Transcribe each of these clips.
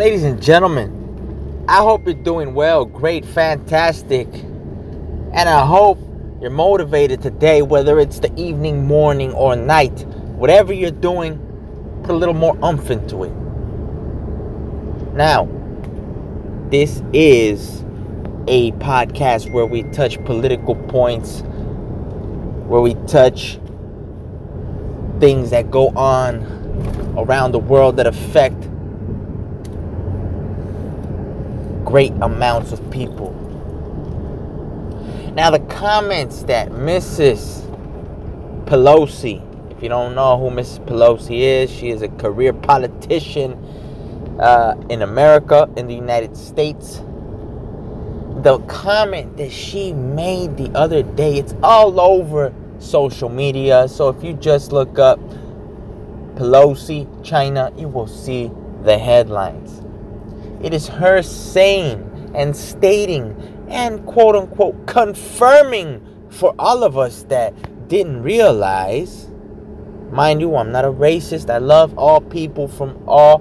ladies and gentlemen, I hope you're doing well, great, fantastic. And I hope you're motivated today, whether it's the evening, morning, or night. Whatever you're doing, put a little more umph into it. Now, this is a podcast where we touch political points, where we touch things that go on around the world that affect great amounts of people. Now, the comments that Mrs. Pelosi, if you don't know who Mrs. Pelosi is, she is a career politician uh, in America, in the United States. The comment that she made the other day, it's all over social media. So if you just look up Pelosi, China, you will see the headlines. It is her saying and stating and quote unquote confirming for all of us that didn't realize. Mind you, I'm not a racist. I love all people from all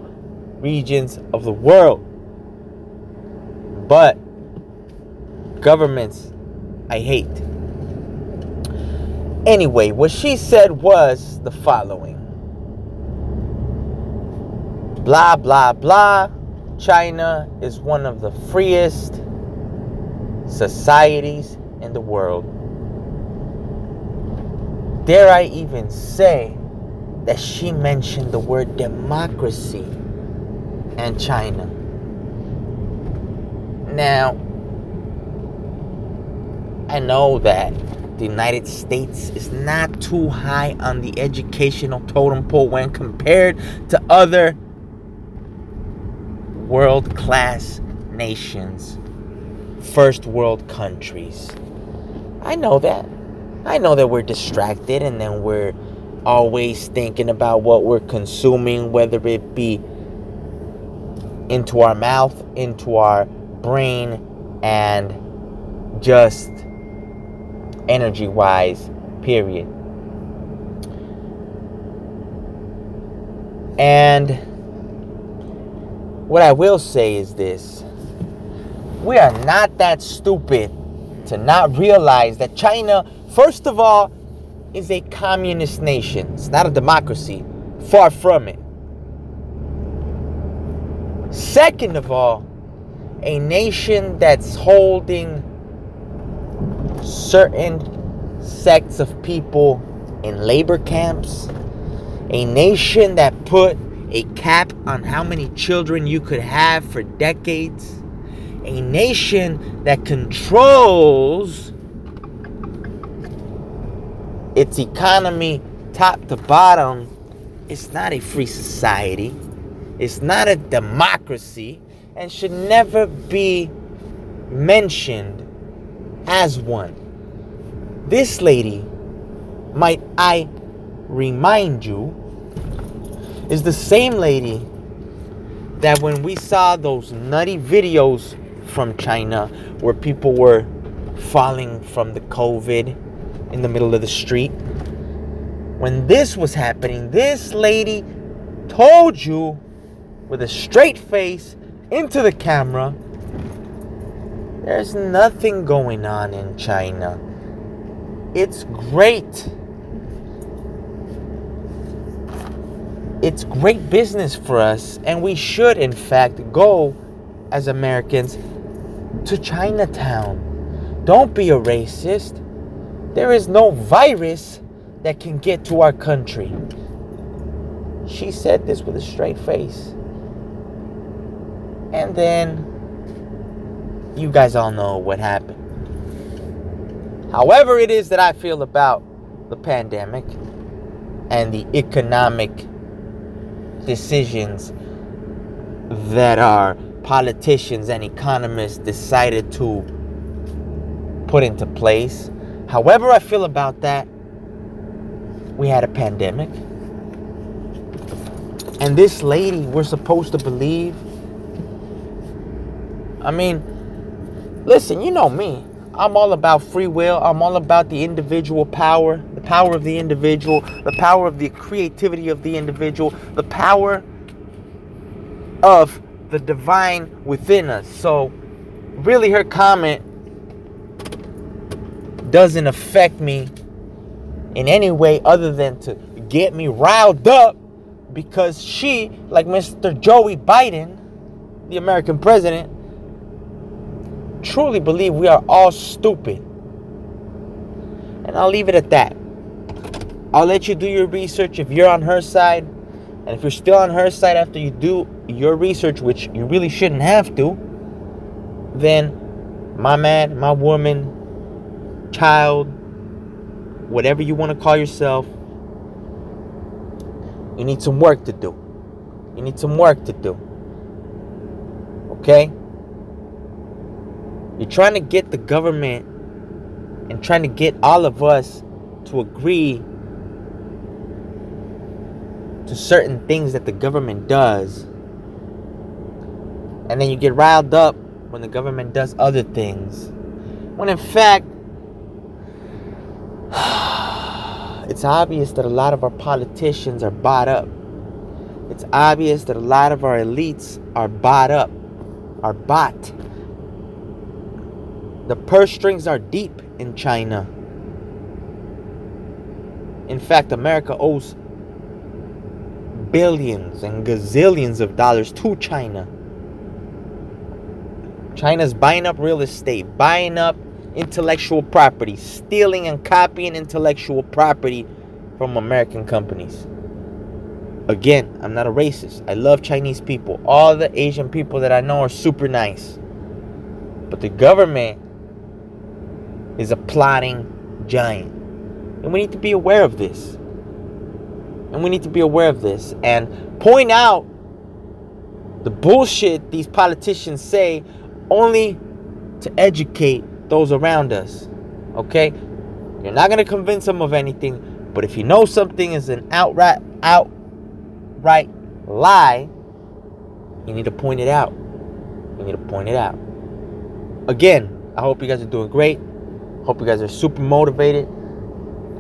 regions of the world. But governments, I hate. Anyway, what she said was the following blah, blah, blah. China is one of the freest societies in the world. Dare I even say that she mentioned the word democracy and China. Now, I know that the United States is not too high on the educational totem pole when compared to other world class nations, first world countries. I know that. I know that we're distracted and then we're always thinking about what we're consuming, whether it be into our mouth, into our brain, and just energy wise, period. And what I will say is this we are not that stupid to not realize that China, first of all, is a communist nation. It's not a democracy. Far from it. Second of all, a nation that's holding certain sects of people in labor camps. A nation that put a cap on how many children you could have for decades, a nation that controls its economy top to bottom, it's not a free society, it's not a democracy, and should never be mentioned as one. This lady, might I remind you, is the same lady that when we saw those nutty videos from China where people were falling from the COVID in the middle of the street, when this was happening, this lady told you with a straight face into the camera there's nothing going on in China. It's great. It's great business for us, and we should, in fact, go as Americans to Chinatown. Don't be a racist. There is no virus that can get to our country. She said this with a straight face. And then you guys all know what happened. However, it is that I feel about the pandemic and the economic decisions that our politicians and economists decided to put into place. However, I feel about that, we had a pandemic. And this lady, we're supposed to believe. I mean, listen, you know me. I'm all about free will. I'm all about the individual power, power of the individual, the power of the creativity of the individual, the power of the divine within us. So, really, her comment doesn't affect me in any way other than to get me riled up because she, like Mr. Joey Biden, the American president, truly believe we are all stupid. And I'll leave it at that. I'll let you do your research if you're on her side. And if you're still on her side after you do your research, which you really shouldn't have to, then my man, my woman, child, whatever you want to call yourself, you need some work to do. You need some work to do. Okay? You're trying to get the government and trying to get all of us to agree to certain things that the government does. And then you get riled up when the government does other things. When in fact, it's obvious that a lot of our politicians are bought up. It's obvious that a lot of our elites are bought up, are bought. The purse strings are deep in China. In fact, America owes billions and gazillions of dollars to China. China's buying up real estate, buying up intellectual property, stealing and copying intellectual property from American companies. Again, I'm not a racist. I love Chinese people. All the Asian people that I know are super nice. But the government is a plotting giant. And we need to be aware of this. And we need to be aware of this and point out the bullshit these politicians say only to educate those around us. Okay? You're not going to convince them of anything, but if you know something is an outright outright lie, you need to point it out. You need to point it out. Again, I hope you guys are doing great. Hope you guys are super motivated.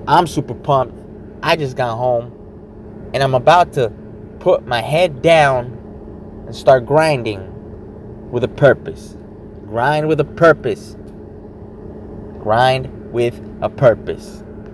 I'm super pumped. I just got home and I'm about to put my head down and start grinding with a purpose. Grind with a purpose. Grind with a purpose.